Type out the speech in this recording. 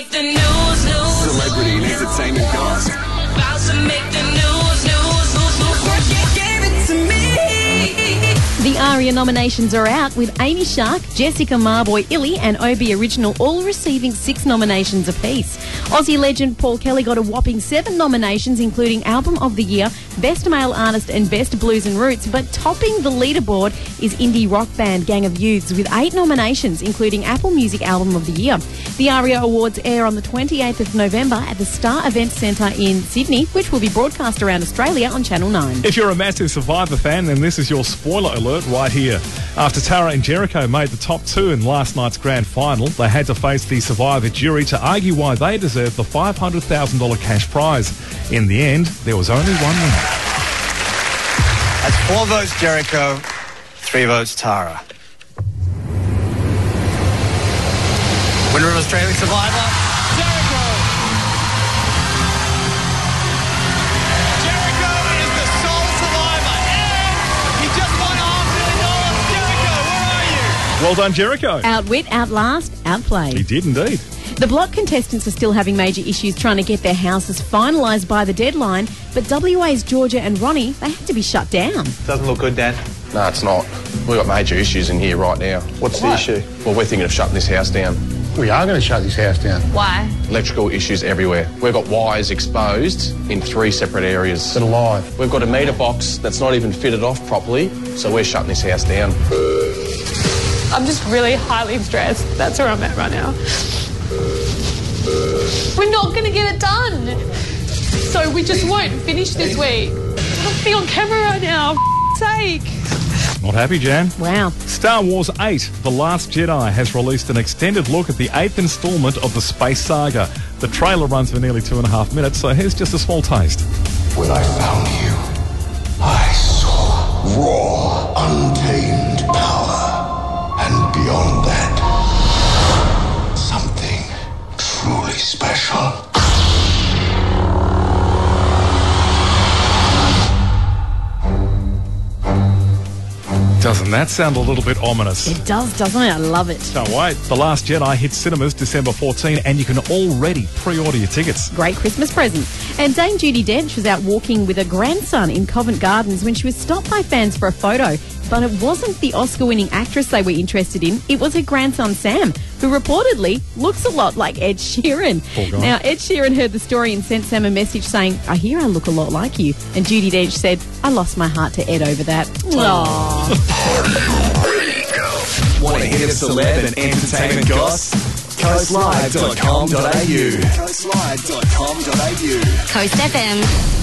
make the news, news. Celebrity and entertainment gossip. About to make the news, news, news, news. Work gave it to me. The ARIA nominations are out with Amy Shark, Jessica Mauboy, Illy, and A.B. Original all receiving six nominations apiece. Aussie legend Paul Kelly got a whopping seven nominations, including Album of the Year, Best Male Artist, and Best Blues and Roots. But topping the leaderboard is indie rock band Gang of Youths with eight nominations, including Apple Music Album of the Year. The ARIA Awards air on the 28th of November at the Star Event Centre in Sydney, which will be broadcast around Australia on Channel 9. If you're a massive Survivor fan, then this is your spoiler alert right here. After Tara and Jericho made the top two in last night's grand final, they had to face the Survivor jury to argue why they deserved the $500,000 cash prize. In the end, there was only one winner. That's four votes Jericho, three votes Tara. Winner of Australian Survivor, Well done, Jericho. Outwit, outlast, outplay. He did indeed. The block contestants are still having major issues trying to get their houses finalised by the deadline, but WA's Georgia and Ronnie, they had to be shut down. Doesn't look good, Dan. No, it's not. We've got major issues in here right now. What's the issue? Well, we're thinking of shutting this house down. We are going to shut this house down. Why? Electrical issues everywhere. We've got wires exposed in three separate areas. That are live. We've got a meter box that's not even fitted off properly, so we're shutting this house down. I'm just really highly stressed. That's where I'm at right now. We're not going to get it done. So we just won't finish this week. I'll be on camera right now. For sake. Not happy, Jan. Wow. Star Wars 8 The Last Jedi has released an extended look at the eighth installment of the space saga. The trailer runs for nearly two and a half minutes, so here's just a small taste. When I found you, I saw raw, beyond that, something truly special. Doesn't that sound a little bit ominous? It does, doesn't it? I love it. Can't wait. The Last Jedi hits cinemas December 14, and you can already pre-order your tickets. Great Christmas present. And Dame Judi Dench was out walking with her grandson in Covent Gardens when she was stopped by fans for a photo. But it wasn't the Oscar winning actress they were interested in, it was her grandson Sam, who reportedly looks a lot like Ed Sheeran. Poor. Now, Ed Sheeran heard the story and sent Sam a message saying, I hear I look a lot like you. And Judi Dench said, I lost my heart to Ed over that. Aww. Want to hit a celeb and entertainment goss? Coastlive.com.au. Coastlive.com.au. Coast FM.